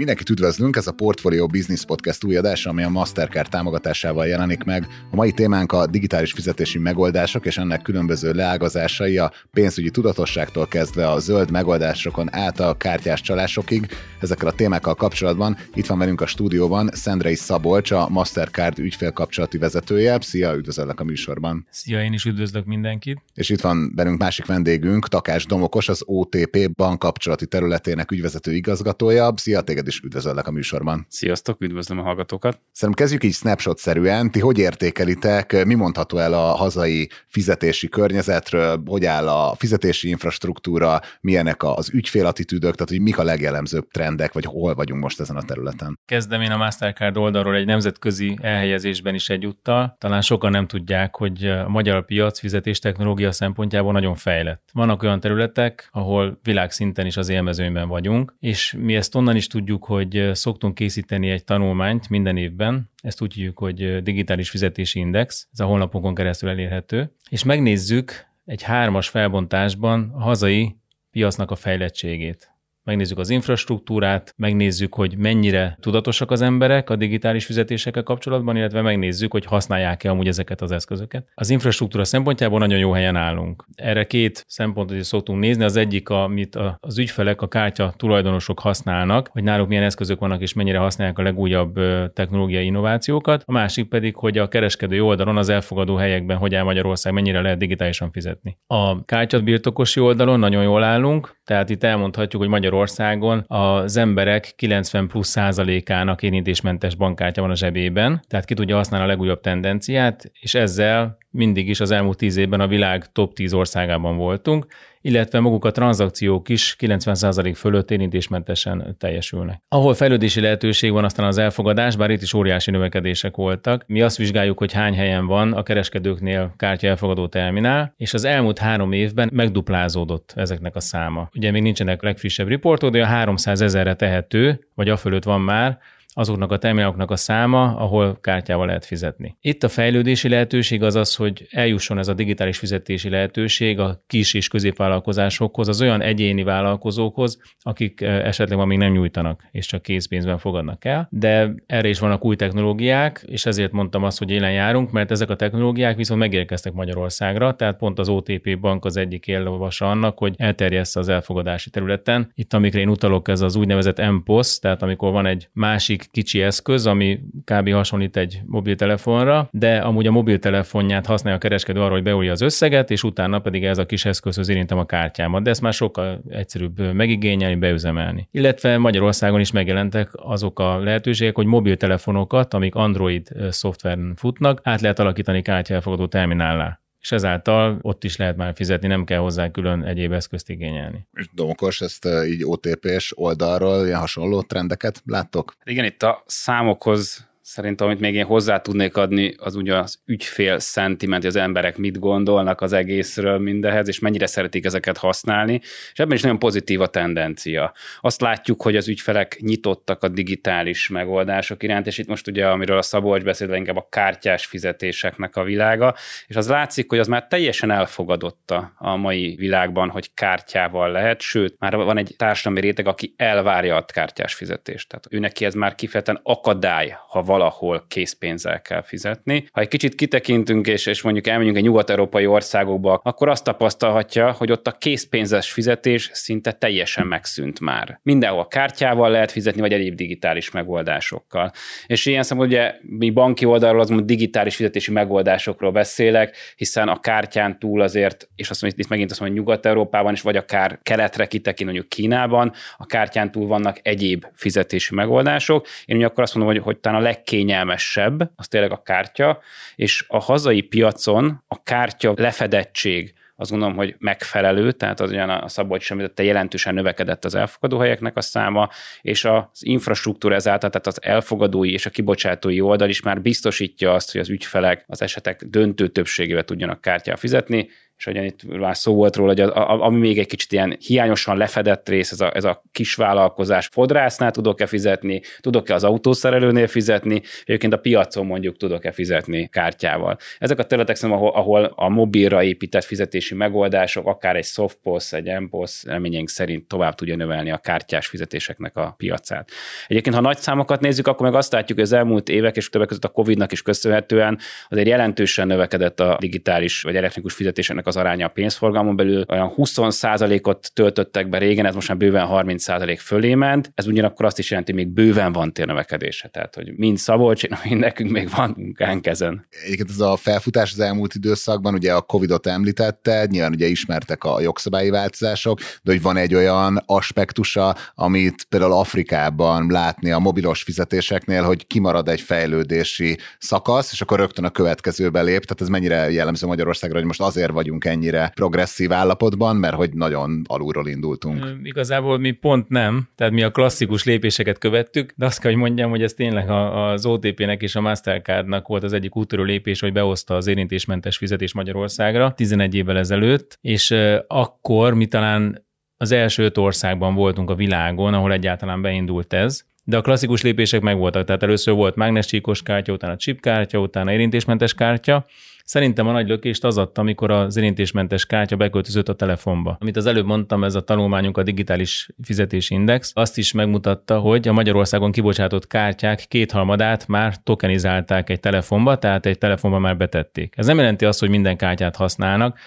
Mindenkit üdvözlünk, ez a Portfolio Business Podcast új adása, ami a Mastercard támogatásával jelenik meg. A mai témánk a digitális fizetési megoldások és ennek különböző leágazásai a pénzügyi tudatosságtól kezdve a zöld megoldásokon át a kártyás csalásokig. Ezekkel a témákkal kapcsolatban itt van velünk a stúdióban Szendrei Szabolcs, a Mastercard ügyfélkapcsolati vezetője. Szia, üdvözöllek a műsorban. Szia, én is üdvözlök mindenkit. És itt van velünk másik vendégünk, Takás Domokos, az OTP bankkapcsolati területének ügyvezető igazgatója. Szia, téged is üdvözöllek a műsorban. Sziasztok, üdvözlöm a hallgatókat. Szerintem kezdjük így snapshot-szerűen. Ti hogy értékelitek, mi mondható el a hazai fizetési környezetről, hogy áll a fizetési infrastruktúra, milyenek az ügyfélattitűdök, tehát hogy mik a legjellemzőbb trendek, vagy hol vagyunk most ezen a területen? Kezdem én a Mastercard oldalról egy nemzetközi elhelyezésben is egyúttal. Talán sokan nem tudják, hogy a magyar piac fizetés technológia szempontjából nagyon fejlett. Vannak olyan területek, ahol világszinten is az élmezőnyben vagyunk, és mi ezt onnan is tudjuk, hogy szoktunk készíteni egy tanulmányt minden évben, ezt úgy hívjuk, hogy digitális fizetési index, ez a honlapokon keresztül elérhető, és megnézzük egy hármas felbontásban a hazai piacnak a fejlettségét megnézzük az infrastruktúrát, megnézzük, hogy mennyire tudatosak az emberek a digitális fizetésekkel kapcsolatban, illetve megnézzük, hogy használják-e amúgy ezeket az eszközöket. Az infrastruktúra szempontjából nagyon jó helyen állunk. Erre két szempontot is szoktunk nézni. Az egyik, amit az ügyfelek, a kártya tulajdonosok használnak, hogy náluk milyen eszközök vannak és mennyire használják a legújabb technológiai innovációkat. A másik pedig, hogy a kereskedő oldalon, az elfogadó helyekben, hogy áll Magyarország, mennyire lehet digitálisan fizetni. A kártya birtokosi oldalon nagyon jól állunk, tehát itt elmondhatjuk, hogy Magyarország Magyarországon. Az emberek 90 plusz százalékának érintésmentes bankkártya van a zsebében, tehát ki tudja használni a legújabb tendenciát, és ezzel mindig is az elmúlt tíz évben a világ top 10 országában voltunk, illetve maguk a tranzakciók is 90% fölött érintésmentesen teljesülnek. Ahol fejlődési lehetőség van aztán az elfogadás, bár itt is óriási növekedések voltak. Mi azt vizsgáljuk, hogy hány helyen van a kereskedőknél kártya elfogadó terminál, és az elmúlt három évben megduplázódott ezeknek a száma. Ugye még nincsenek legfrissebb riportok, de a 300 ezerre tehető, vagy a fölött van már, azoknak a termináloknak a száma, ahol kártyával lehet fizetni. Itt a fejlődési lehetőség az az, hogy eljusson ez a digitális fizetési lehetőség a kis és középvállalkozásokhoz, az olyan egyéni vállalkozókhoz, akik esetleg ma még nem nyújtanak, és csak készpénzben fogadnak el. De erre is vannak új technológiák, és ezért mondtam azt, hogy élen járunk, mert ezek a technológiák viszont megérkeztek Magyarországra, tehát pont az OTP bank az egyik éllovasa annak, hogy elterjessze az elfogadási területen. Itt, amikre én utalok, ez az úgynevezett MPOS, tehát amikor van egy másik másik kicsi eszköz, ami kb. hasonlít egy mobiltelefonra, de amúgy a mobiltelefonját használja a kereskedő arra, hogy beújja az összeget, és utána pedig ez a kis eszközhöz érintem a kártyámat. De ezt már sokkal egyszerűbb megigényelni, beüzemelni. Illetve Magyarországon is megjelentek azok a lehetőségek, hogy mobiltelefonokat, amik Android szoftveren futnak, át lehet alakítani kártyelfogadó terminállá és ezáltal ott is lehet már fizetni, nem kell hozzá külön egyéb eszközt igényelni. És Domokos, ezt így OTP-s oldalról ilyen hasonló trendeket láttok? Igen, itt a számokhoz Szerintem, amit még én hozzá tudnék adni, az ugye az ügyfél szentiment, az emberek mit gondolnak az egészről mindehez, és mennyire szeretik ezeket használni, és ebben is nagyon pozitív a tendencia. Azt látjuk, hogy az ügyfelek nyitottak a digitális megoldások iránt, és itt most ugye, amiről a Szabolcs beszélt, inkább a kártyás fizetéseknek a világa, és az látszik, hogy az már teljesen elfogadotta a mai világban, hogy kártyával lehet, sőt, már van egy társadalmi réteg, aki elvárja a kártyás fizetést. Tehát ő ez már kifejezetten akadály, ha valahol készpénzzel kell fizetni. Ha egy kicsit kitekintünk, és, és mondjuk elmegyünk egy nyugat-európai országokba, akkor azt tapasztalhatja, hogy ott a készpénzes fizetés szinte teljesen megszűnt már. Mindenhol kártyával lehet fizetni, vagy egyéb digitális megoldásokkal. És ilyen szempontból ugye mi banki oldalról az digitális fizetési megoldásokról beszélek, hiszen a kártyán túl azért, és azt mondjuk itt megint azt mondom, Nyugat-Európában is, vagy akár keletre kitekint, mondjuk Kínában, a kártyán túl vannak egyéb fizetési megoldások. Én ugye akkor azt mondom, hogy, hogy talán a leg legkényelmesebb, az tényleg a kártya, és a hazai piacon a kártya lefedettség azt gondolom, hogy megfelelő, tehát az ugyan a Szabolcs említette, jelentősen növekedett az elfogadóhelyeknek a száma, és az infrastruktúra ezáltal, tehát az elfogadói és a kibocsátói oldal is már biztosítja azt, hogy az ügyfelek az esetek döntő többségével tudjanak kártyával fizetni, és hogy itt már szó volt róla, hogy a, a, ami még egy kicsit ilyen hiányosan lefedett rész, ez a, ez a kisvállalkozás fodrásznál tudok-e fizetni, tudok-e az autószerelőnél fizetni, egyébként a piacon mondjuk tudok-e fizetni kártyával. Ezek a területek szerintem, ahol, ahol a mobilra épített fizetési megoldások, akár egy softpost, egy MPOS reményénk szerint tovább tudja növelni a kártyás fizetéseknek a piacát. Egyébként, ha nagy számokat nézzük, akkor meg azt látjuk, hogy az elmúlt évek és többek között a Covid-nak is köszönhetően azért jelentősen növekedett a digitális vagy elektronikus fizetéseknek az aránya a pénzforgalmon belül. Olyan 20%-ot töltöttek be régen, ez most már bőven 30% fölé ment. Ez ugyanakkor azt is jelenti, hogy még bőven van térnövekedése. Tehát, hogy mind Szabolcs, mind nekünk még van munkánk ezen. Egyébként ez a felfutás az elmúlt időszakban, ugye a Covid-ot említette, nyilván ugye ismertek a jogszabályi változások, de hogy van egy olyan aspektusa, amit például Afrikában látni a mobilos fizetéseknél, hogy kimarad egy fejlődési szakasz, és akkor rögtön a következőbe lép. Tehát ez mennyire jellemző Magyarországra, hogy most azért vagyunk ennyire progresszív állapotban, mert hogy nagyon alulról indultunk. Igazából mi pont nem, tehát mi a klasszikus lépéseket követtük, de azt kell, hogy mondjam, hogy ez tényleg az OTP-nek és a Mastercardnak volt az egyik úttörő lépés, hogy behozta az érintésmentes fizetés Magyarországra 11 évvel ezelőtt, és akkor mi talán az első öt országban voltunk a világon, ahol egyáltalán beindult ez, de a klasszikus lépések megvoltak, tehát először volt mágnescsíkos kártya, utána chip kártya, utána érintésmentes kártya, Szerintem a nagy lökést az adta, amikor az érintésmentes kártya beköltözött a telefonba. Amit az előbb mondtam, ez a tanulmányunk a digitális fizetési index, azt is megmutatta, hogy a Magyarországon kibocsátott kártyák kétharmadát már tokenizálták egy telefonba, tehát egy telefonba már betették. Ez nem jelenti azt, hogy minden kártyát használnak,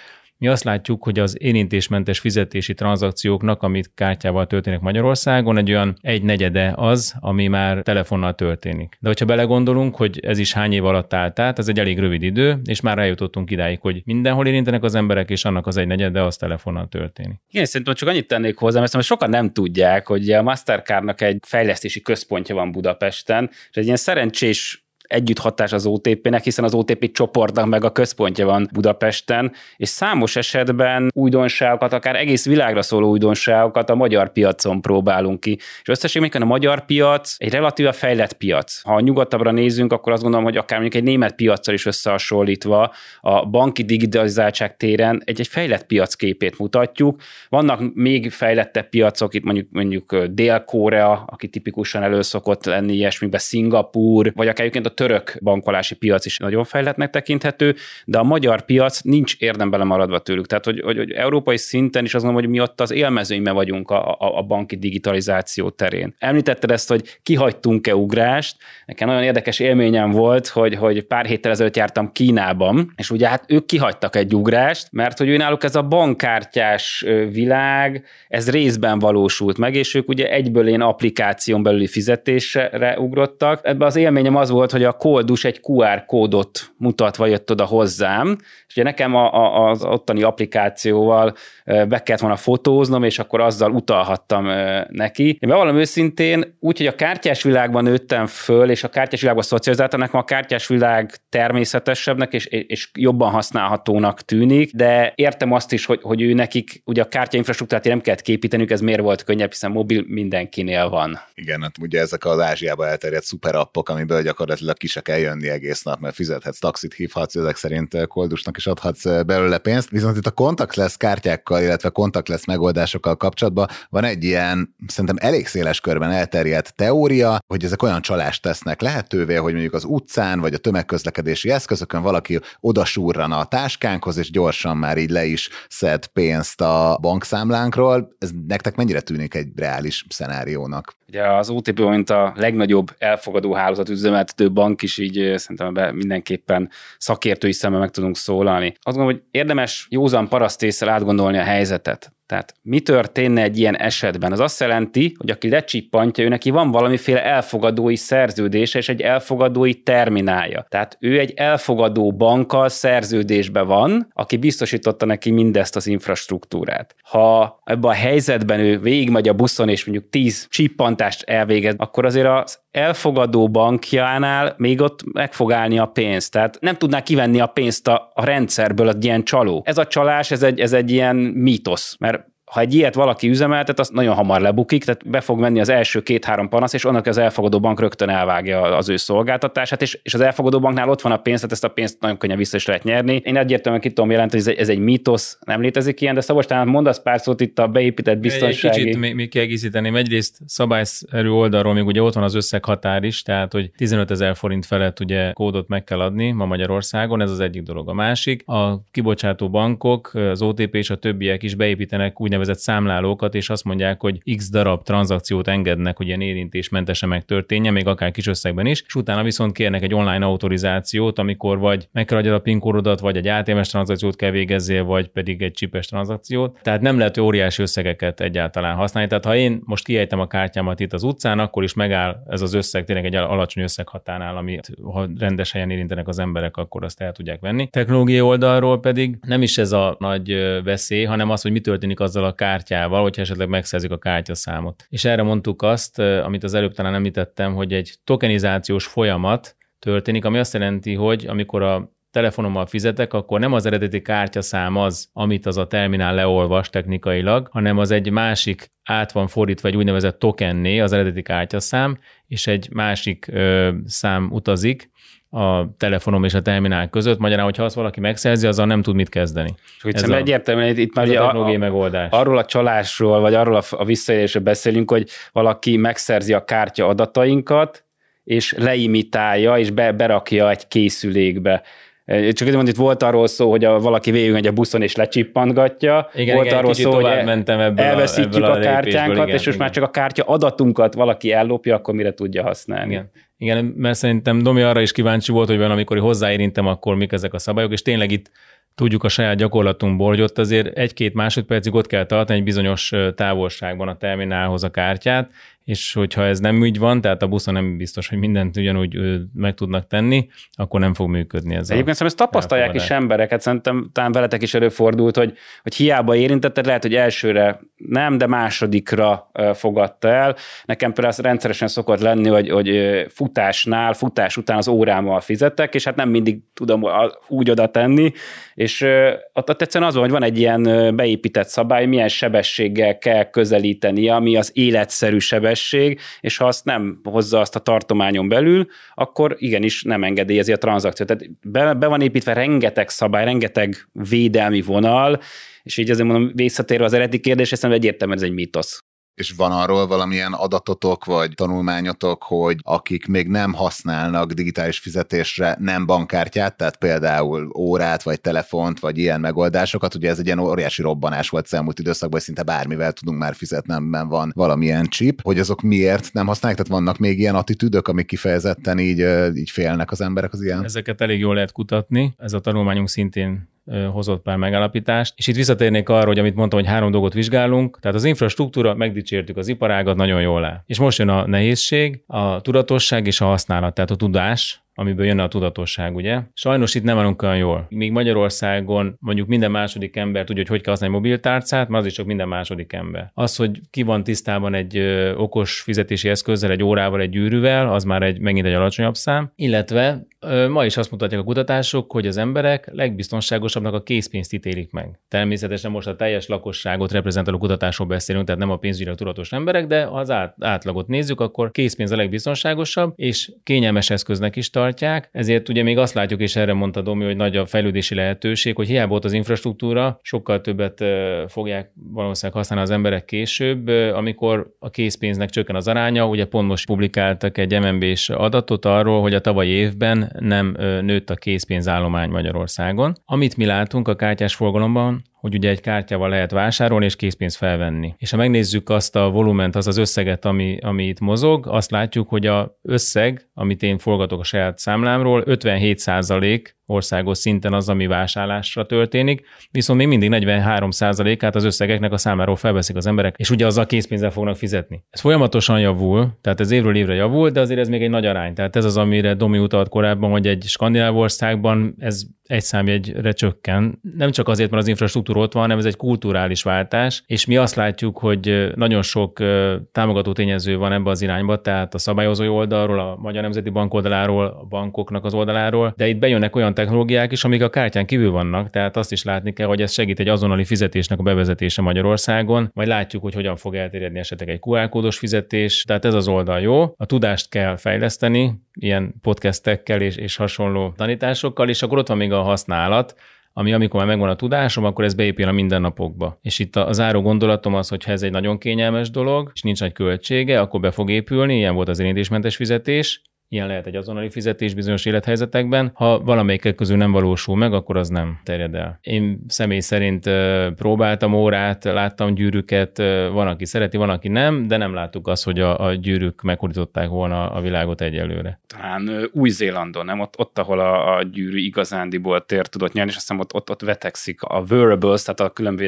mi azt látjuk, hogy az érintésmentes fizetési tranzakcióknak, amit kártyával történik Magyarországon, egy olyan egy negyede az, ami már telefonnal történik. De hogyha belegondolunk, hogy ez is hány év alatt állt át, ez egy elég rövid idő, és már eljutottunk idáig, hogy mindenhol érintenek az emberek, és annak az egy negyede az telefonnal történik. Igen, szerintem csak annyit tennék hozzá, mert sokan nem tudják, hogy a Mastercardnak egy fejlesztési központja van Budapesten, és egy ilyen szerencsés együtthatás az OTP-nek, hiszen az OTP csoportnak meg a központja van Budapesten, és számos esetben újdonságokat, akár egész világra szóló újdonságokat a magyar piacon próbálunk ki. És összességében a magyar piac egy relatíve fejlett piac. Ha nyugatabbra nézünk, akkor azt gondolom, hogy akár mondjuk egy német piaccal is összehasonlítva a banki digitalizáltság téren egy, egy fejlett piac képét mutatjuk. Vannak még fejlettebb piacok, itt mondjuk, mondjuk Dél-Korea, aki tipikusan előszokott lenni ilyesmiben, Szingapúr, vagy akár egyébként a török bankolási piac is nagyon fejletnek tekinthető, de a magyar piac nincs érdemben lemaradva tőlük. Tehát, hogy, hogy, hogy európai szinten is azt mondom, hogy mi ott az élmezőnyben vagyunk a, a, a banki digitalizáció terén. Említetted ezt, hogy kihagytunk-e ugrást. Nekem nagyon érdekes élményem volt, hogy, hogy pár héttel ezelőtt jártam Kínában, és ugye hát ők kihagytak egy ugrást, mert hogy ő náluk ez a bankkártyás világ, ez részben valósult meg, és ők ugye egyből én applikáción belüli fizetésre ugrottak. Ebben az élményem az volt, hogy a koldus egy QR kódot mutat, vagy jött oda hozzám, és ugye nekem a, a, az ottani applikációval be kellett volna fotóznom, és akkor azzal utalhattam neki. Én bevallom őszintén, úgy, hogy a kártyás világban nőttem föl, és a kártyás világban szocializáltam, nekem a kártyás világ természetesebbnek és, és jobban használhatónak tűnik, de értem azt is, hogy, hogy ő nekik ugye a kártya infrastruktúrát nem kellett képíteniük, ez miért volt könnyebb, hiszen mobil mindenkinél van. Igen, hát ugye ezek az Ázsiába elterjedt szuperappok, amiből gyakorlatilag ki se kell jönni egész nap, mert fizethetsz, taxit hívhatsz, ezek szerint koldusnak is adhatsz belőle pénzt. Viszont itt a contactless kártyákkal, illetve contactless megoldásokkal kapcsolatban van egy ilyen, szerintem elég széles körben elterjedt teória, hogy ezek olyan csalást tesznek lehetővé, hogy mondjuk az utcán vagy a tömegközlekedési eszközökön valaki odasúrrana a táskánkhoz, és gyorsan már így le is szed pénzt a bankszámlánkról. Ez nektek mennyire tűnik egy reális szenáriónak? Ugye az OTP, mint a legnagyobb elfogadó hálózat üzemeltető bank is így szerintem ebben mindenképpen szakértői szemben meg tudunk szólalni. Azt gondolom, hogy érdemes józan parasztéssel átgondolni a helyzetet. Tehát mi történne egy ilyen esetben? Az azt jelenti, hogy aki lecsippantja, ő neki van valamiféle elfogadói szerződése és egy elfogadói terminálja. Tehát ő egy elfogadó bankkal szerződésbe van, aki biztosította neki mindezt az infrastruktúrát. Ha ebben a helyzetben ő végigmegy a buszon és mondjuk 10 csippantást elvégez, akkor azért az elfogadó bankjánál még ott meg fog állni a pénzt. Tehát nem tudná kivenni a pénzt a, a rendszerből egy ilyen csaló. Ez a csalás, ez egy, ez egy ilyen mítosz, mert ha egy ilyet valaki üzemeltet, az nagyon hamar lebukik, tehát be fog menni az első két-három panasz, és annak az elfogadó bank rögtön elvágja az ő szolgáltatását, és, és az elfogadó banknál ott van a pénz, tehát ezt a pénzt nagyon könnyen vissza is lehet nyerni. Én egyértelműen ki tudom jelenteni, hogy ez egy, ez egy mítosz, nem létezik ilyen, de Szabos, talán mondasz pár szót itt a beépített biztonsági. Egy kicsit még, még kiegészíteném. Egyrészt szabályszerű oldalról még ugye ott van az összeghatár is, tehát hogy 15 ezer forint felett ugye kódot meg kell adni ma Magyarországon, ez az egyik dolog. A másik, a kibocsátó bankok, az OTP és a többiek is beépítenek úgynevezett számlálókat, és azt mondják, hogy x darab tranzakciót engednek, hogy ilyen érintésmentesen megtörténjen, még akár kis összegben is, és utána viszont kérnek egy online autorizációt, amikor vagy meg kell adjad a PIN kódodat, vagy egy ATM-es tranzakciót kell végezzél, vagy pedig egy csipes tranzakciót. Tehát nem lehet óriási összegeket egyáltalán használni. Tehát ha én most kiejtem a kártyámat itt az utcán, akkor is megáll ez az összeg tényleg egy alacsony összeghatárnál, ami ha rendes helyen érintenek az emberek, akkor azt el tudják venni. Technológiai oldalról pedig nem is ez a nagy veszély, hanem az, hogy mi történik azzal a kártyával, hogyha esetleg megszerzik a kártyaszámot. És erre mondtuk azt, amit az előbb talán említettem, hogy egy tokenizációs folyamat történik, ami azt jelenti, hogy amikor a telefonommal fizetek, akkor nem az eredeti kártyaszám az, amit az a terminál leolvas technikailag, hanem az egy másik át van fordítva egy úgynevezett tokenné, az eredeti kártyaszám, és egy másik ö, szám utazik, a telefonom és a terminál között. Magyarán, hogyha azt valaki megszerzi, azzal nem tud mit kezdeni. Hogy ez a, egyértelműen itt már a, a, megoldás. arról a csalásról, vagy arról a, a visszaélésről beszélünk, hogy valaki megszerzi a kártya adatainkat, és leimitálja, és be, berakja egy készülékbe. Csak mondom, itt volt arról szó, hogy a, valaki végül a buszon és lecsippantgatja. Igen, volt igen, arról szó, hogy el, mentem ebből elveszítjük a, ebből a, a kártyánkat, igen, és most igen. már csak a kártya adatunkat valaki ellopja, akkor mire tudja használni. Igen. Igen, mert szerintem Domi arra is kíváncsi volt, hogy van, amikor hozzáérintem, akkor mik ezek a szabályok, és tényleg itt tudjuk a saját gyakorlatunkból, hogy ott azért egy-két másodpercig ott kell tartani egy bizonyos távolságban a terminálhoz a kártyát, és hogyha ez nem úgy van, tehát a buszon nem biztos, hogy mindent ugyanúgy meg tudnak tenni, akkor nem fog működni ez Egyébként szerintem ezt tapasztalják elfogadás. is emberek, hát szerintem talán veletek is előfordult, hogy, hogy hiába érintetted, lehet, hogy elsőre nem, de másodikra fogadta el. Nekem például rendszeresen szokott lenni, hogy, hogy futásnál, futás után az órámmal fizetek, és hát nem mindig tudom úgy oda tenni, és ott egyszerűen az van, hogy van egy ilyen beépített szabály, milyen sebességgel kell közelíteni, ami az életszerű sebesség, sebesség, és ha azt nem hozza azt a tartományon belül, akkor igenis nem engedélyezi a tranzakciót. Tehát be, be van építve rengeteg szabály, rengeteg védelmi vonal, és így azért mondom, visszatérve az eredeti kérdés, szerintem egyértelműen ez egy mítosz. És van arról valamilyen adatotok vagy tanulmányotok, hogy akik még nem használnak digitális fizetésre nem bankkártyát, tehát például órát, vagy telefont, vagy ilyen megoldásokat, ugye ez egy ilyen óriási robbanás volt az elmúlt időszakban, hogy szinte bármivel tudunk már fizetni, amiben van valamilyen chip, hogy azok miért nem használják, tehát vannak még ilyen attitűdök, amik kifejezetten így, így félnek az emberek az ilyen? Ezeket elég jól lehet kutatni, ez a tanulmányunk szintén hozott pár megállapítást. És itt visszatérnék arra, hogy amit mondtam, hogy három dolgot vizsgálunk. Tehát az infrastruktúra, megdicsértük az iparágat, nagyon jól áll. És most jön a nehézség, a tudatosság és a használat, tehát a tudás, amiből jönne a tudatosság, ugye? Sajnos itt nem állunk olyan jól. Míg Magyarországon mondjuk minden második ember tudja, hogy hogy kell használni mobiltárcát, már az is csak minden második ember. Az, hogy ki van tisztában egy ö, okos fizetési eszközzel, egy órával, egy gyűrűvel, az már egy megint egy alacsonyabb szám. Illetve ö, ma is azt mutatják a kutatások, hogy az emberek legbiztonságosabbnak a készpénzt ítélik meg. Természetesen most a teljes lakosságot reprezentáló kutatásról beszélünk, tehát nem a pénzügyre tudatos emberek, de az át, átlagot nézzük, akkor készpénz a legbiztonságosabb, és kényelmes eszköznek is tart tartják, ezért ugye még azt látjuk, és erre mondta Domi, hogy nagy a fejlődési lehetőség, hogy hiába ott az infrastruktúra, sokkal többet fogják valószínűleg használni az emberek később, amikor a készpénznek csökken az aránya. Ugye pont most publikáltak egy MNB-s adatot arról, hogy a tavalyi évben nem nőtt a készpénzállomány Magyarországon. Amit mi látunk a kártyás forgalomban, hogy ugye egy kártyával lehet vásárolni és készpénzt felvenni. És ha megnézzük azt a volument, az az összeget, ami, ami itt mozog, azt látjuk, hogy a összeg, amit én forgatok a saját számlámról, 57 országos szinten az, ami vásárlásra történik, viszont még mindig 43%-át az összegeknek a számáról felveszik az emberek, és ugye azzal készpénzzel fognak fizetni. Ez folyamatosan javul, tehát ez évről évre javul, de azért ez még egy nagy arány. Tehát ez az, amire Domi utalt korábban, hogy egy skandináv országban ez egy számjegyre csökken. Nem csak azért, mert az infrastruktúra ott van, hanem ez egy kulturális váltás, és mi azt látjuk, hogy nagyon sok támogató tényező van ebbe az irányba, tehát a szabályozói oldalról, a Magyar Nemzeti Bank oldaláról, a bankoknak az oldaláról, de itt bejönnek olyan technológiák is, amik a kártyán kívül vannak, tehát azt is látni kell, hogy ez segít egy azonnali fizetésnek a bevezetése Magyarországon, vagy látjuk, hogy hogyan fog elterjedni esetleg egy QR kódos fizetés, tehát ez az oldal jó. A tudást kell fejleszteni, ilyen podcastekkel és, és hasonló tanításokkal, és akkor ott van még a használat, ami amikor már megvan a tudásom, akkor ez beépül a mindennapokba. És itt a, záró gondolatom az, hogy ha ez egy nagyon kényelmes dolog, és nincs nagy költsége, akkor be fog épülni, ilyen volt az érintésmentes fizetés, Ilyen lehet egy azonnali fizetés bizonyos élethelyzetekben. Ha valamelyik közül nem valósul meg, akkor az nem terjed el. Én személy szerint próbáltam órát, láttam gyűrűket, van, aki szereti, van, aki nem, de nem láttuk azt, hogy a, a gyűrűk meghordították volna a világot egyelőre. Talán Új-Zélandon, nem? Ott, ott ahol a, a gyűrű igazándiból tér tudott nyerni, és azt hiszem ott, ott, ott vetekszik a wearables, tehát a különböző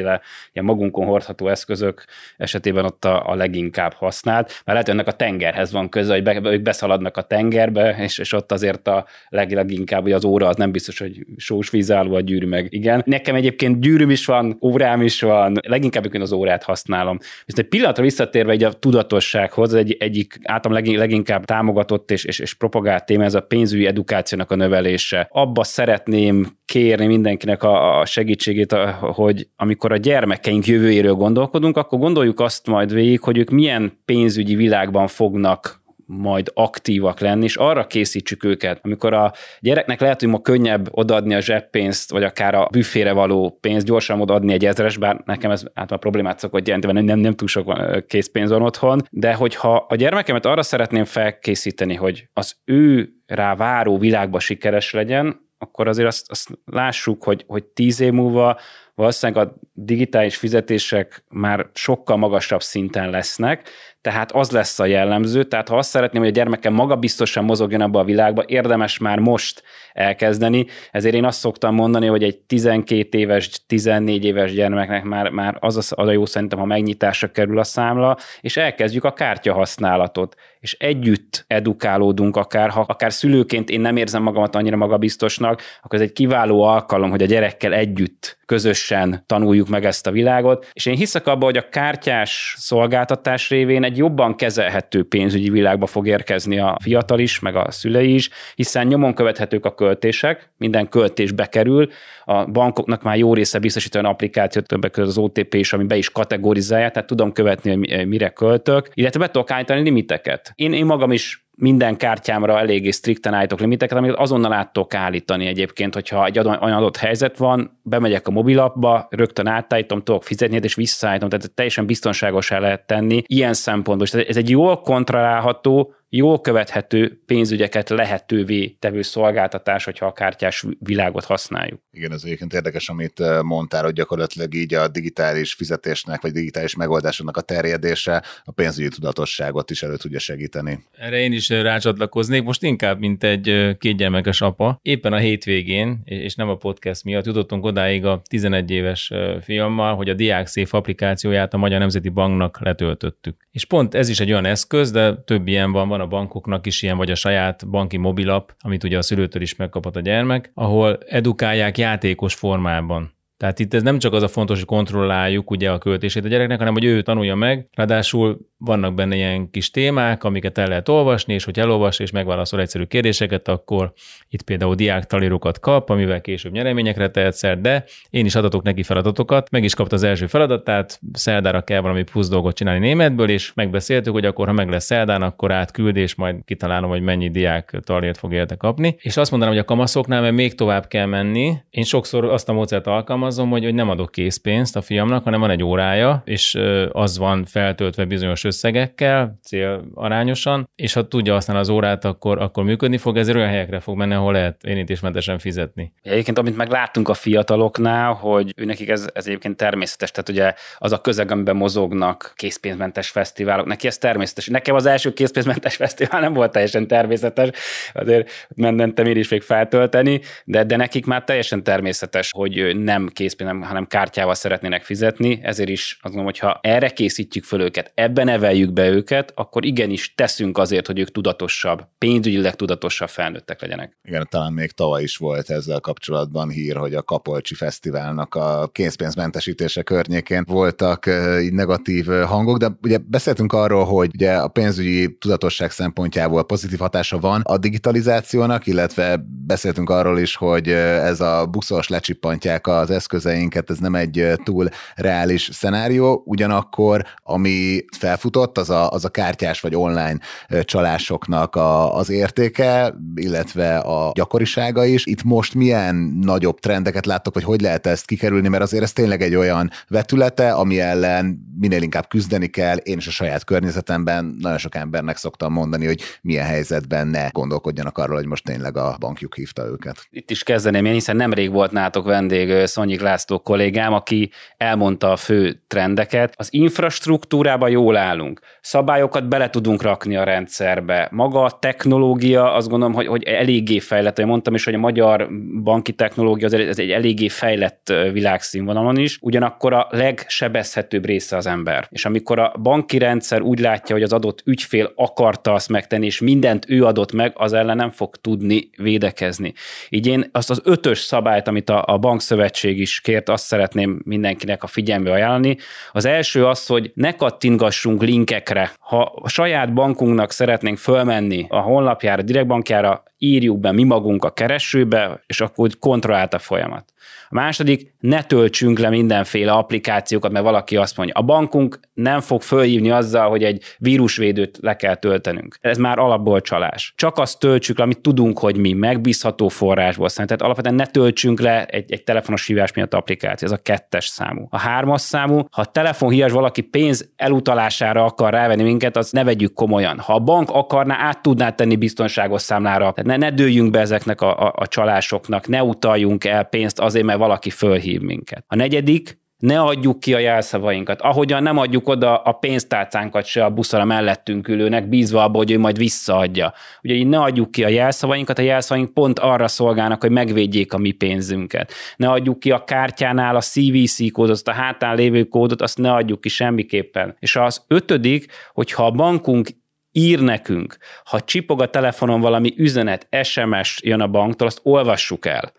ilyen magunkon hordható eszközök esetében ott a, a leginkább használt. Mert lehet, hogy ennek a tengerhez van köze, hogy be, ők beszaladnak a tenger tengerbe, és, és ott azért a leg, leginkább hogy az óra az nem biztos, hogy sós vízálló a gyűrű meg. Igen. Nekem egyébként gyűrűm is van, órám is van, leginkább egyébként az órát használom. Viszont egy pillanatra visszatérve egy a tudatossághoz, egy, egyik általam leginkább támogatott és, és, és propagált téma, ez a pénzügyi edukációnak a növelése. Abba szeretném kérni mindenkinek a, a segítségét, hogy amikor a gyermekeink jövőjéről gondolkodunk, akkor gondoljuk azt majd végig, hogy ők milyen pénzügyi világban fognak majd aktívak lenni, és arra készítsük őket, amikor a gyereknek lehet, hogy ma könnyebb odaadni a zseppénzt, vagy akár a büfére való pénzt, gyorsan odaadni egy ezres, bár nekem ez a problémát szokott jelenteni, mert nem, nem túl sok készpénz van otthon, de hogyha a gyermekemet arra szeretném felkészíteni, hogy az ő rá váró világba sikeres legyen, akkor azért azt, azt lássuk, hogy, hogy tíz év múlva valószínűleg a digitális fizetések már sokkal magasabb szinten lesznek, tehát az lesz a jellemző, tehát ha azt szeretném, hogy a gyermekem maga biztosan mozogjon abba a világba, érdemes már most elkezdeni, ezért én azt szoktam mondani, hogy egy 12 éves, 14 éves gyermeknek már, már az, a, az a jó szerintem, ha megnyitásra kerül a számla, és elkezdjük a kártya használatot, és együtt edukálódunk akár, ha akár szülőként én nem érzem magamat annyira magabiztosnak, akkor ez egy kiváló alkalom, hogy a gyerekkel együtt közösen tanuljuk meg ezt a világot, és én hiszek abban, hogy a kártyás szolgáltatás révén egy jobban kezelhető pénzügyi világba fog érkezni a fiatal is, meg a szülei is, hiszen nyomon követhetők a költések, minden költés bekerül, a bankoknak már jó része biztosít olyan applikációt, többek között az OTP is, ami be is kategorizálja, tehát tudom követni, hogy mire költök, illetve be tudok állítani limiteket. Én, én magam is minden kártyámra eléggé strikten állítok limiteket, amit azonnal át tudok állítani egyébként, hogyha egy olyan adott helyzet van, bemegyek a mobilapba, rögtön átállítom, tudok fizetni, és visszaállítom, tehát teljesen biztonságosá lehet tenni ilyen szempontból. Tehát ez egy jól kontrollálható, jól követhető pénzügyeket lehetővé tevő szolgáltatás, hogyha a kártyás világot használjuk. Igen, ez egyébként érdekes, amit eh, mondtál, hogy gyakorlatilag így a digitális fizetésnek, vagy digitális megoldásoknak a terjedése a pénzügyi tudatosságot is elő tudja segíteni. Erre én is rácsatlakoznék, most inkább, mint egy eh, kétgyermekes apa. Éppen a hétvégén, és nem a podcast miatt jutottunk odáig a 11 éves eh, fiammal, hogy a Diák Szép applikációját a Magyar Nemzeti Banknak letöltöttük. És pont ez is egy olyan eszköz, de több ilyen van, van a bankoknak is ilyen, vagy a saját banki mobilap, amit ugye a szülőtől is megkapott a gyermek, ahol edukálják játékos formában tehát itt ez nem csak az a fontos, hogy kontrolláljuk ugye a költését a gyereknek, hanem hogy ő tanulja meg. Ráadásul vannak benne ilyen kis témák, amiket el lehet olvasni, és hogy elolvas és megválaszol egyszerű kérdéseket, akkor itt például diák talírokat kap, amivel később nyereményekre tehet szert, de én is adatok neki feladatokat, meg is kapta az első feladatát, szerdára kell valami plusz dolgot csinálni németből, és megbeszéltük, hogy akkor ha meg lesz szerdán, akkor átküld, és majd kitalálom, hogy mennyi diák talírt fog érte kapni. És azt mondanám, hogy a kamaszoknál, mert még tovább kell menni, én sokszor azt a módszert alkalmazom, alkalmazom, hogy, hogy nem adok készpénzt a fiamnak, hanem van egy órája, és az van feltöltve bizonyos összegekkel, célarányosan, és ha tudja használni az órát, akkor, akkor működni fog, ezért olyan helyekre fog menni, ahol lehet érintésmentesen fizetni. Egyébként, amit meg láttunk a fiataloknál, hogy ő nekik ez, ez egyébként természetes, tehát ugye az a közeg, amiben mozognak készpénzmentes fesztiválok, neki ez természetes. Nekem az első készpénzmentes fesztivál nem volt teljesen természetes, azért mentem én is még feltölteni, de, de nekik már teljesen természetes, hogy nem készpénz, hanem kártyával szeretnének fizetni, ezért is azt gondolom, hogy ha erre készítjük föl őket, ebben neveljük be őket, akkor igenis teszünk azért, hogy ők tudatosabb, pénzügyileg tudatosabb felnőttek legyenek. Igen, talán még tavaly is volt ezzel kapcsolatban hír, hogy a Kapolcsi Fesztiválnak a kénzpénzmentesítése környékén voltak így negatív hangok, de ugye beszéltünk arról, hogy ugye a pénzügyi tudatosság szempontjából pozitív hatása van a digitalizációnak, illetve beszéltünk arról is, hogy ez a buszos lecsippantják az eszközeinket, ez nem egy túl reális szenárió, ugyanakkor ami felfutott, az a, az a kártyás vagy online csalásoknak a, az értéke, illetve a gyakorisága is. Itt most milyen nagyobb trendeket láttok, vagy hogy lehet ezt kikerülni, mert azért ez tényleg egy olyan vetülete, ami ellen minél inkább küzdeni kell. Én is a saját környezetemben nagyon sok embernek szoktam mondani, hogy milyen helyzetben ne gondolkodjanak arról, hogy most tényleg a bankjuk hívta őket. Itt is kezdeném én, hiszen nemrég volt nátok vendég Szonyik László kollégám, aki elmondta a fő trendeket. Az infrastruktúrában jól állunk. Szabályokat bele tudunk rakni a rendszerbe. Maga a technológia, azt gondolom, hogy, hogy eléggé fejlett. Én mondtam is, hogy a magyar banki technológia az ez egy eléggé fejlett világszínvonalon is, ugyanakkor a legsebezhetőbb része az ember. És amikor a banki rendszer úgy látja, hogy az adott ügyfél akarta azt megtenni, és mindent ő adott meg, az ellen nem fog tudni védekezni. Így én azt az ötös szabályt, amit a, a bankszövetség is kért, azt szeretném mindenkinek a figyelme ajánlani. Az első az, hogy ne kattingassunk linkekre. Ha a saját bankunknak szeretnénk fölmenni a honlapjára, a direktbankjára, írjuk be mi magunk a keresőbe, és akkor kontrollált a folyamat. A második, ne töltsünk le mindenféle applikációkat, mert valaki azt mondja, a bankunk nem fog fölhívni azzal, hogy egy vírusvédőt le kell töltenünk. Ez már alapból csalás. Csak azt töltsük le, amit tudunk, hogy mi, megbízható forrásból szerint. Tehát alapvetően ne töltsünk le egy, egy telefonos hívás miatt applikáció, ez a kettes számú. A hármas számú, ha a telefonhívás valaki pénz elutalására akar rávenni minket, az ne vegyük komolyan. Ha a bank akarná, át tudná tenni biztonságos számlára, tehát ne, ne dőljünk be ezeknek a, a, a csalásoknak, ne utaljunk el pénzt azért, mert valaki fölhív minket. A negyedik, ne adjuk ki a jelszavainkat. Ahogyan nem adjuk oda a pénztárcánkat se a buszra mellettünk ülőnek, bízva abba, hogy ő majd visszaadja. Ugye így ne adjuk ki a jelszavainkat, a jelszavaink pont arra szolgálnak, hogy megvédjék a mi pénzünket. Ne adjuk ki a kártyánál a CVC kódot, a hátán lévő kódot, azt ne adjuk ki semmiképpen. És az ötödik, hogyha a bankunk ír nekünk, ha csipog a telefonon valami üzenet, SMS jön a banktól, azt olvassuk el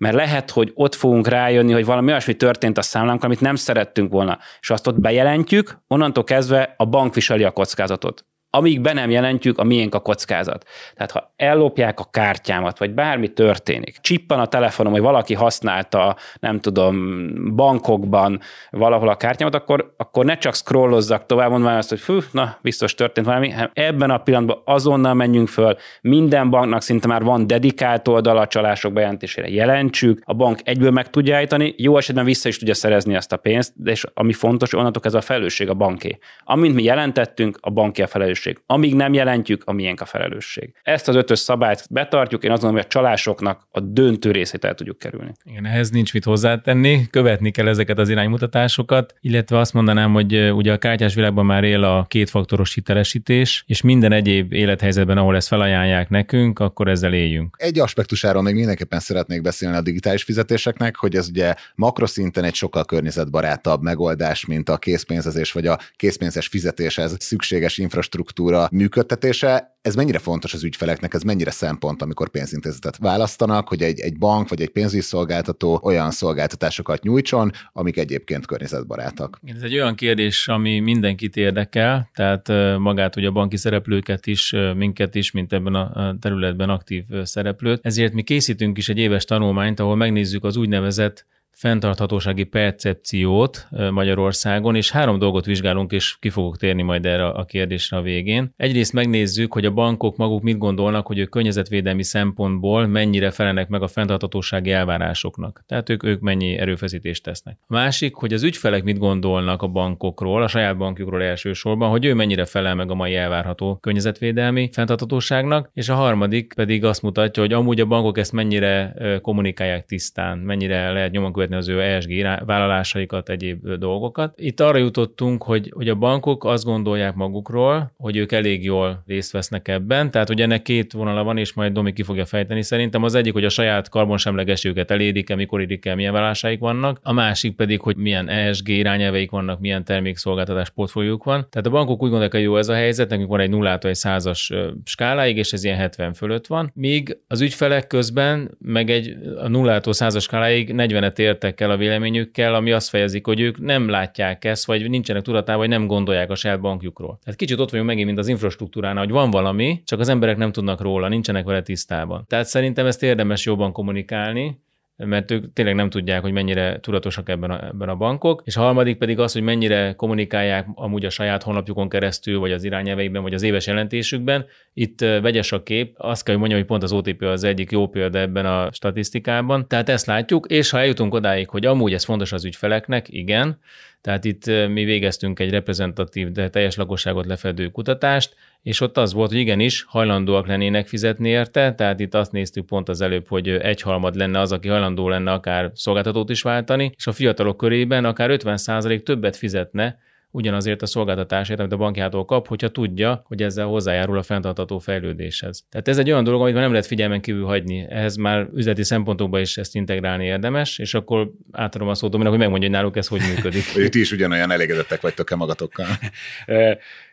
mert lehet, hogy ott fogunk rájönni, hogy valami olyasmi történt a számlánk, amit nem szerettünk volna, és azt ott bejelentjük, onnantól kezdve a bank viseli a kockázatot amíg be nem jelentjük, a miénk a kockázat. Tehát ha ellopják a kártyámat, vagy bármi történik, csippan a telefonom, hogy valaki használta, nem tudom, bankokban valahol a kártyámat, akkor, akkor ne csak scrollozzak tovább, mondván azt, hogy fű, na, biztos történt valami, ebben a pillanatban azonnal menjünk föl, minden banknak szinte már van dedikált oldal a csalások bejelentésére, jelentsük, a bank egyből meg tudja állítani, jó esetben vissza is tudja szerezni ezt a pénzt, de és ami fontos, onnantól ez a felelősség a banké. Amint mi jelentettünk, a banké a felelősség felelősség. Amíg nem jelentjük, a miénk a felelősség. Ezt az ötös szabályt betartjuk, én azt gondolom, hogy a csalásoknak a döntő részét el tudjuk kerülni. Igen, ehhez nincs mit hozzátenni, követni kell ezeket az iránymutatásokat, illetve azt mondanám, hogy ugye a kártyás világban már él a kétfaktoros hitelesítés, és minden egyéb élethelyzetben, ahol ezt felajánlják nekünk, akkor ezzel éljünk. Egy aspektusáról még mindenképpen szeretnék beszélni a digitális fizetéseknek, hogy ez ugye makroszinten egy sokkal környezetbarátabb megoldás, mint a készpénzezés vagy a készpénzes fizetéshez szükséges infrastruktúra infrastruktúra működtetése, ez mennyire fontos az ügyfeleknek, ez mennyire szempont, amikor pénzintézetet választanak, hogy egy, egy bank vagy egy pénzügyi szolgáltató olyan szolgáltatásokat nyújtson, amik egyébként környezetbarátak. Ez egy olyan kérdés, ami mindenkit érdekel, tehát magát ugye a banki szereplőket is, minket is, mint ebben a területben aktív szereplőt. Ezért mi készítünk is egy éves tanulmányt, ahol megnézzük az úgynevezett fenntarthatósági percepciót Magyarországon, és három dolgot vizsgálunk, és ki fogok térni majd erre a kérdésre a végén. Egyrészt megnézzük, hogy a bankok maguk mit gondolnak, hogy ők környezetvédelmi szempontból mennyire felelnek meg a fenntarthatósági elvárásoknak. Tehát ők, ők mennyi erőfeszítést tesznek. A másik, hogy az ügyfelek mit gondolnak a bankokról, a saját bankjukról elsősorban, hogy ő mennyire felel meg a mai elvárható környezetvédelmi fenntarthatóságnak, és a harmadik pedig azt mutatja, hogy amúgy a bankok ezt mennyire kommunikálják tisztán, mennyire lehet nyomon követni az ő ESG vállalásaikat, egyéb dolgokat. Itt arra jutottunk, hogy, hogy a bankok azt gondolják magukról, hogy ők elég jól részt vesznek ebben, tehát hogy ennek két vonala van, és majd Domi ki fogja fejteni szerintem. Az egyik, hogy a saját karbonsemlegességüket elérik-e, mikor érik el, milyen vállásaik vannak, a másik pedig, hogy milyen ESG irányelveik vannak, milyen termékszolgáltatás portfóliók van. Tehát a bankok úgy gondolják, hogy jó ez a helyzet, nekünk van egy nullától egy százas skáláig, és ez ilyen 70 fölött van, míg az ügyfelek közben meg egy a nullától százas skáláig 40-et értek el a véleményükkel, ami azt fejezik, hogy ők nem látják ezt, vagy nincsenek tudatában, vagy nem gondolják a saját bankjukról. Tehát kicsit ott vagyunk megint, mint az infrastruktúránál, hogy van valami, csak az emberek nem tudnak róla, nincsenek vele tisztában. Tehát szerintem ezt érdemes jobban kommunikálni, mert ők tényleg nem tudják, hogy mennyire tudatosak ebben a, ebben a bankok, és a harmadik pedig az, hogy mennyire kommunikálják amúgy a saját honlapjukon keresztül, vagy az irányelveikben, vagy az éves jelentésükben. Itt vegyes a kép, azt kell, hogy mondjam, hogy pont az OTP az egyik jó példa ebben a statisztikában. Tehát ezt látjuk, és ha eljutunk odáig, hogy amúgy ez fontos az ügyfeleknek, igen, tehát itt mi végeztünk egy reprezentatív, de teljes lakosságot lefedő kutatást, és ott az volt, hogy igenis hajlandóak lennének fizetni érte, tehát itt azt néztük pont az előbb, hogy egyharmad lenne az, aki hajlandó lenne akár szolgáltatót is váltani, és a fiatalok körében akár 50% többet fizetne, ugyanazért a szolgáltatásért, amit a bankjától kap, hogyha tudja, hogy ezzel hozzájárul a fenntartható fejlődéshez. Tehát ez egy olyan dolog, amit már nem lehet figyelmen kívül hagyni. Ehhez már üzleti szempontokban is ezt integrálni érdemes, és akkor átadom a szót hogy megmondja, hogy náluk ez hogy működik. Ti is ugyanolyan elégedettek vagytok-e magatokkal?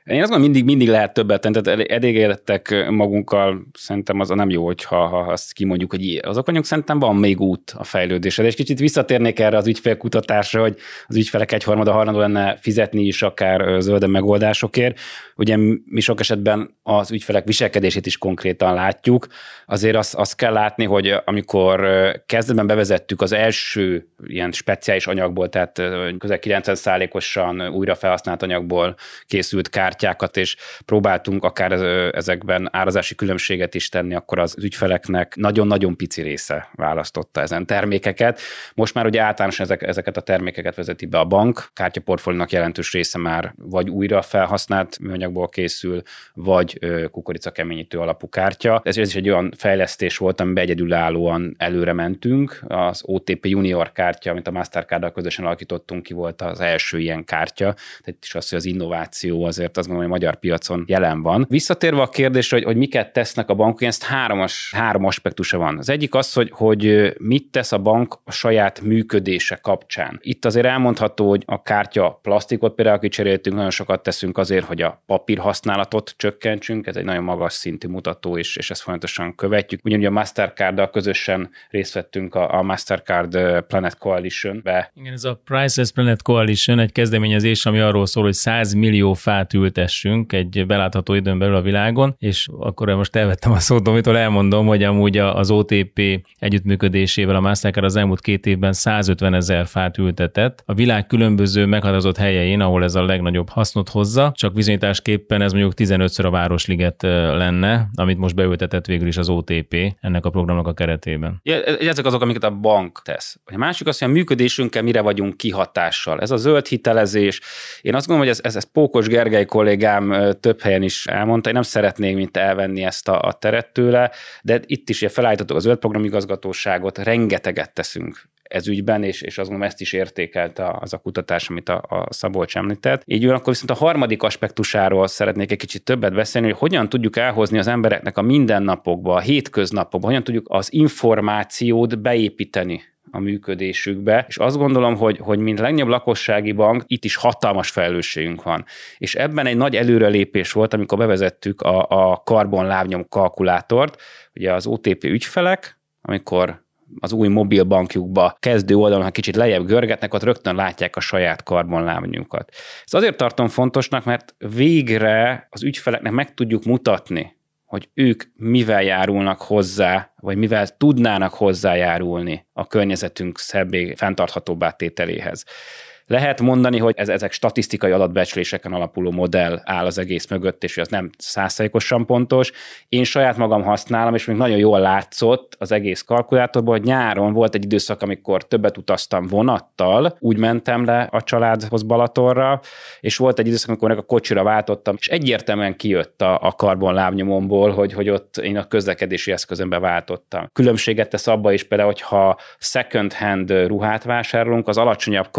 Én azt gondolom, mindig, mindig lehet többet tenni, tehát elégedettek magunkkal, szerintem az a nem jó, hogyha ha azt kimondjuk, hogy azok vagyunk, szerintem van még út a fejlődésre. És kicsit visszatérnék erre az ügyfélkutatásra, hogy az ügyfelek egyharmada hajlandó lenne fizetni is akár zölden megoldásokért. Ugye mi sok esetben az ügyfelek viselkedését is konkrétan látjuk. Azért azt, azt kell látni, hogy amikor kezdetben bevezettük az első ilyen speciális anyagból, tehát közel 90%-osan újra felhasznált anyagból készült kárt kártyákat, és próbáltunk akár ezekben árazási különbséget is tenni, akkor az ügyfeleknek nagyon-nagyon pici része választotta ezen termékeket. Most már ugye általánosan ezek, ezeket a termékeket vezeti be a bank, kártyaportfóliónak jelentős része már vagy újra felhasznált műanyagból készül, vagy kukorica keményítő alapú kártya. Ez, ez is egy olyan fejlesztés volt, amiben egyedülállóan előre mentünk. Az OTP Junior kártya, amit a mastercard közösen alakítottunk ki, volt az első ilyen kártya. Tehát is az, hogy az innováció azért az azt gondolom, hogy a magyar piacon jelen van. Visszatérve a kérdésre, hogy, hogy miket tesznek a bankok, ezt hármas, három aspektusa van. Az egyik az, hogy, hogy mit tesz a bank a saját működése kapcsán. Itt azért elmondható, hogy a kártya plastikot például kicseréltünk, nagyon sokat teszünk azért, hogy a papír használatot csökkentsünk, ez egy nagyon magas szintű mutató, és, és ezt folyamatosan követjük. Ugyanúgy a Mastercard-dal közösen részt vettünk a, a Mastercard Planet Coalition-be. Igen, ez a Priceless Planet Coalition egy kezdeményezés, ami arról szól, hogy 100 millió fát ült ültessünk egy belátható időn belül a világon, és akkor most elvettem a szót, amitől elmondom, hogy amúgy az OTP együttműködésével a Mastercard az elmúlt két évben 150 ezer fát ültetett. A világ különböző meghatározott helyein, ahol ez a legnagyobb hasznot hozza, csak bizonyításképpen ez mondjuk 15-ször a Városliget lenne, amit most beültetett végül is az OTP ennek a programnak a keretében. Ja, ezek azok, amiket a bank tesz. A másik az, hogy a működésünkkel mire vagyunk kihatással. Ez a zöld hitelezés. Én azt gondolom, hogy ez, ez, ez Pókos Gergely több helyen is elmondta, én nem szeretnék mint elvenni ezt a, a teret tőle, de itt is felállítottuk az zöld programigazgatóságot, rengeteget teszünk ez ügyben, és, és azt gondolom ezt is értékelte az a kutatás, amit a, a Szabolcs említett. Így akkor viszont a harmadik aspektusáról szeretnék egy kicsit többet beszélni, hogy hogyan tudjuk elhozni az embereknek a mindennapokba, a hétköznapokba, hogyan tudjuk az információt beépíteni a működésükbe, és azt gondolom, hogy, hogy mint legnagyobb lakossági bank, itt is hatalmas felelősségünk van. És ebben egy nagy előrelépés volt, amikor bevezettük a, a karbonlábnyom kalkulátort, ugye az OTP ügyfelek, amikor az új mobilbankjukba kezdő oldalon, ha kicsit lejjebb görgetnek, ott rögtön látják a saját karbonlábnyunkat. Ezt azért tartom fontosnak, mert végre az ügyfeleknek meg tudjuk mutatni, hogy ők mivel járulnak hozzá, vagy mivel tudnának hozzájárulni a környezetünk szebbé, fenntarthatóbbá tételéhez. Lehet mondani, hogy ez, ezek statisztikai adatbecsléseken alapuló modell áll az egész mögött, és az nem százszerékosan pontos. Én saját magam használom, és még nagyon jól látszott az egész kalkulátorban, hogy nyáron volt egy időszak, amikor többet utaztam vonattal, úgy mentem le a családhoz Balatorra, és volt egy időszak, amikor a kocsira váltottam, és egyértelműen kijött a, a karbon lábnyomomból, hogy, hogy ott én a közlekedési eszközömbe váltottam. Különbséget tesz abba is például, hogyha second hand ruhát vásárolunk, az alacsonyabb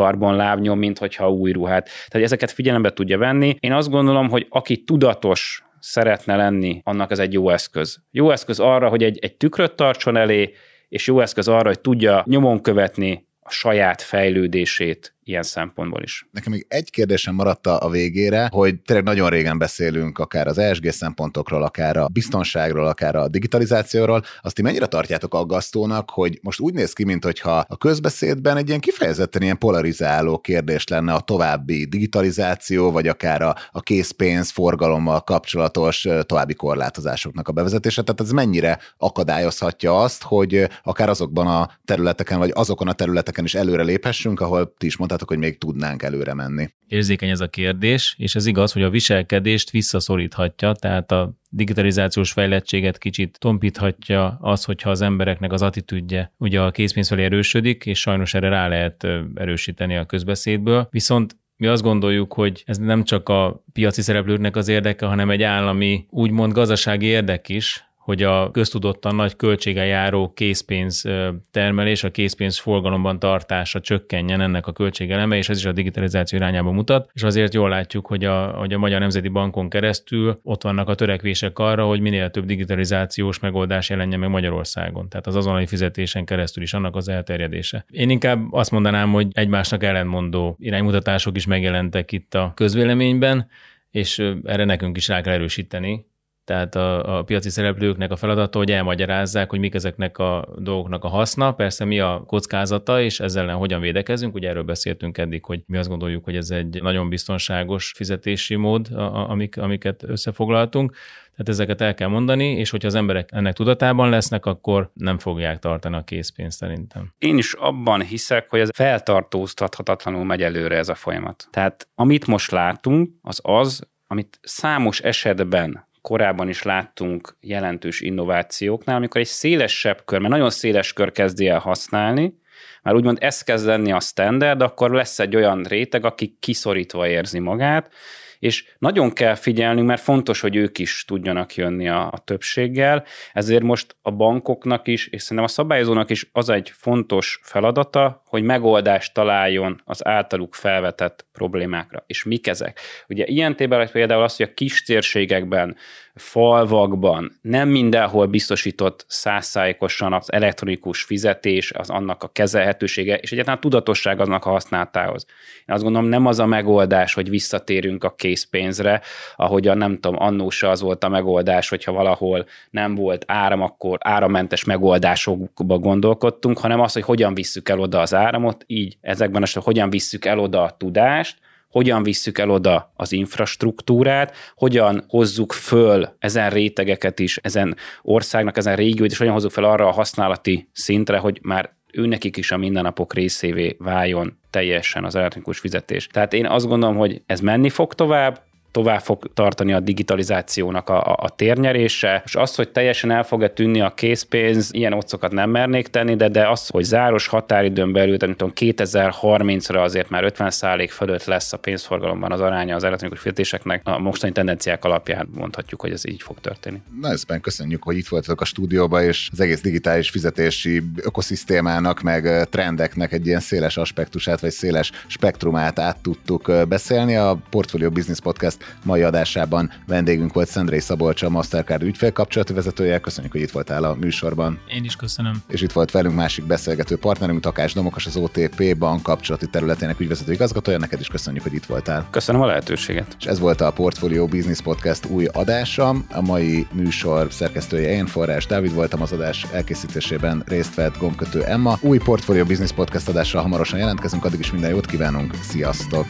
karbon lábnyom, mint hogyha új ruhát. Tehát ezeket figyelembe tudja venni. Én azt gondolom, hogy aki tudatos szeretne lenni, annak ez egy jó eszköz. Jó eszköz arra, hogy egy, egy tükröt tartson elé, és jó eszköz arra, hogy tudja nyomon követni a saját fejlődését ilyen szempontból is. Nekem még egy kérdésem maradt a végére, hogy tényleg nagyon régen beszélünk akár az ESG szempontokról, akár a biztonságról, akár a digitalizációról. Azt ti mennyire tartjátok aggasztónak, hogy most úgy néz ki, mintha a közbeszédben egy ilyen kifejezetten ilyen polarizáló kérdés lenne a további digitalizáció, vagy akár a, a készpénz forgalommal kapcsolatos további korlátozásoknak a bevezetése. Tehát ez mennyire akadályozhatja azt, hogy akár azokban a területeken, vagy azokon a területeken is előre léphessünk, ahol ti is mondtátok, mondtátok, hogy még tudnánk előre menni. Érzékeny ez a kérdés, és ez igaz, hogy a viselkedést visszaszoríthatja, tehát a digitalizációs fejlettséget kicsit tompíthatja az, hogyha az embereknek az attitűdje ugye a készpénz felé erősödik, és sajnos erre rá lehet erősíteni a közbeszédből. Viszont mi azt gondoljuk, hogy ez nem csak a piaci szereplőknek az érdeke, hanem egy állami, úgymond gazdasági érdek is, hogy a köztudottan nagy költsége járó készpénz termelés, a készpénz forgalomban tartása csökkenjen ennek a költségeleme, és ez is a digitalizáció irányába mutat, és azért jól látjuk, hogy a, hogy a Magyar Nemzeti Bankon keresztül ott vannak a törekvések arra, hogy minél több digitalizációs megoldás jelenjen meg Magyarországon. Tehát az azonnali fizetésen keresztül is annak az elterjedése. Én inkább azt mondanám, hogy egymásnak ellentmondó iránymutatások is megjelentek itt a közvéleményben, és erre nekünk is rá kell erősíteni, tehát a, a piaci szereplőknek a feladata, hogy elmagyarázzák, hogy mik ezeknek a dolgoknak a haszna, persze mi a kockázata, és ezzel ellen hogyan védekezünk. Ugye erről beszéltünk eddig, hogy mi azt gondoljuk, hogy ez egy nagyon biztonságos fizetési mód, amik, amiket összefoglaltunk. Tehát ezeket el kell mondani, és hogyha az emberek ennek tudatában lesznek, akkor nem fogják tartani a készpénzt szerintem. Én is abban hiszek, hogy ez feltartóztathatatlanul megy előre ez a folyamat. Tehát amit most látunk, az az, amit számos esetben korábban is láttunk jelentős innovációknál, amikor egy szélesebb kör, mert nagyon széles kör kezdi el használni, már úgymond ez kezd lenni a standard, akkor lesz egy olyan réteg, aki kiszorítva érzi magát, és nagyon kell figyelnünk, mert fontos, hogy ők is tudjanak jönni a, a többséggel, ezért most a bankoknak is, és szerintem a szabályozónak is az egy fontos feladata, hogy megoldást találjon az általuk felvetett problémákra. És mik ezek? Ugye ilyen tében például az, hogy a kis térségekben falvakban nem mindenhol biztosított százszájékosan az elektronikus fizetés, az annak a kezelhetősége, és egyáltalán tudatosság aznak a használatához. Én azt gondolom, nem az a megoldás, hogy visszatérünk a készpénzre, ahogy a nem tudom, annósa az volt a megoldás, hogyha valahol nem volt áram, akkor árammentes megoldásokba gondolkodtunk, hanem az, hogy hogyan visszük el oda az áramot, így ezekben esetben hogyan visszük el oda a tudást, hogyan visszük el oda az infrastruktúrát, hogyan hozzuk föl ezen rétegeket is, ezen országnak, ezen régiót, és hogyan hozzuk fel arra a használati szintre, hogy már őnekik is a mindennapok részévé váljon teljesen az elektronikus fizetés. Tehát én azt gondolom, hogy ez menni fog tovább, tovább fog tartani a digitalizációnak a, a, a térnyerése, és az, hogy teljesen el fog-e tűnni a készpénz, ilyen otcokat nem mernék tenni, de, de az, hogy záros határidőn belül, tehát tudom, 2030-ra azért már 50 fölött lesz a pénzforgalomban az aránya az elektronikus fizetéseknek, a mostani tendenciák alapján mondhatjuk, hogy ez így fog történni. Na, ezben köszönjük, hogy itt voltatok a stúdióban, és az egész digitális fizetési ökoszisztémának, meg trendeknek egy ilyen széles aspektusát, vagy széles spektrumát át tudtuk beszélni. A Portfolio Business Podcast mai adásában vendégünk volt Szendrei Szabolcsa, a Mastercard ügyfélkapcsolati vezetője. Köszönjük, hogy itt voltál a műsorban. Én is köszönöm. És itt volt velünk másik beszélgető partnerünk, Takás Domokas, az OTP bank kapcsolati területének ügyvezető igazgatója. Neked is köszönjük, hogy itt voltál. Köszönöm a lehetőséget. És ez volt a Portfolio Business Podcast új adása. A mai műsor szerkesztője én, Forrás Dávid voltam az adás elkészítésében részt vett gombkötő Emma. Új Portfolio Business Podcast adással hamarosan jelentkezünk, addig is minden jót kívánunk. Sziasztok!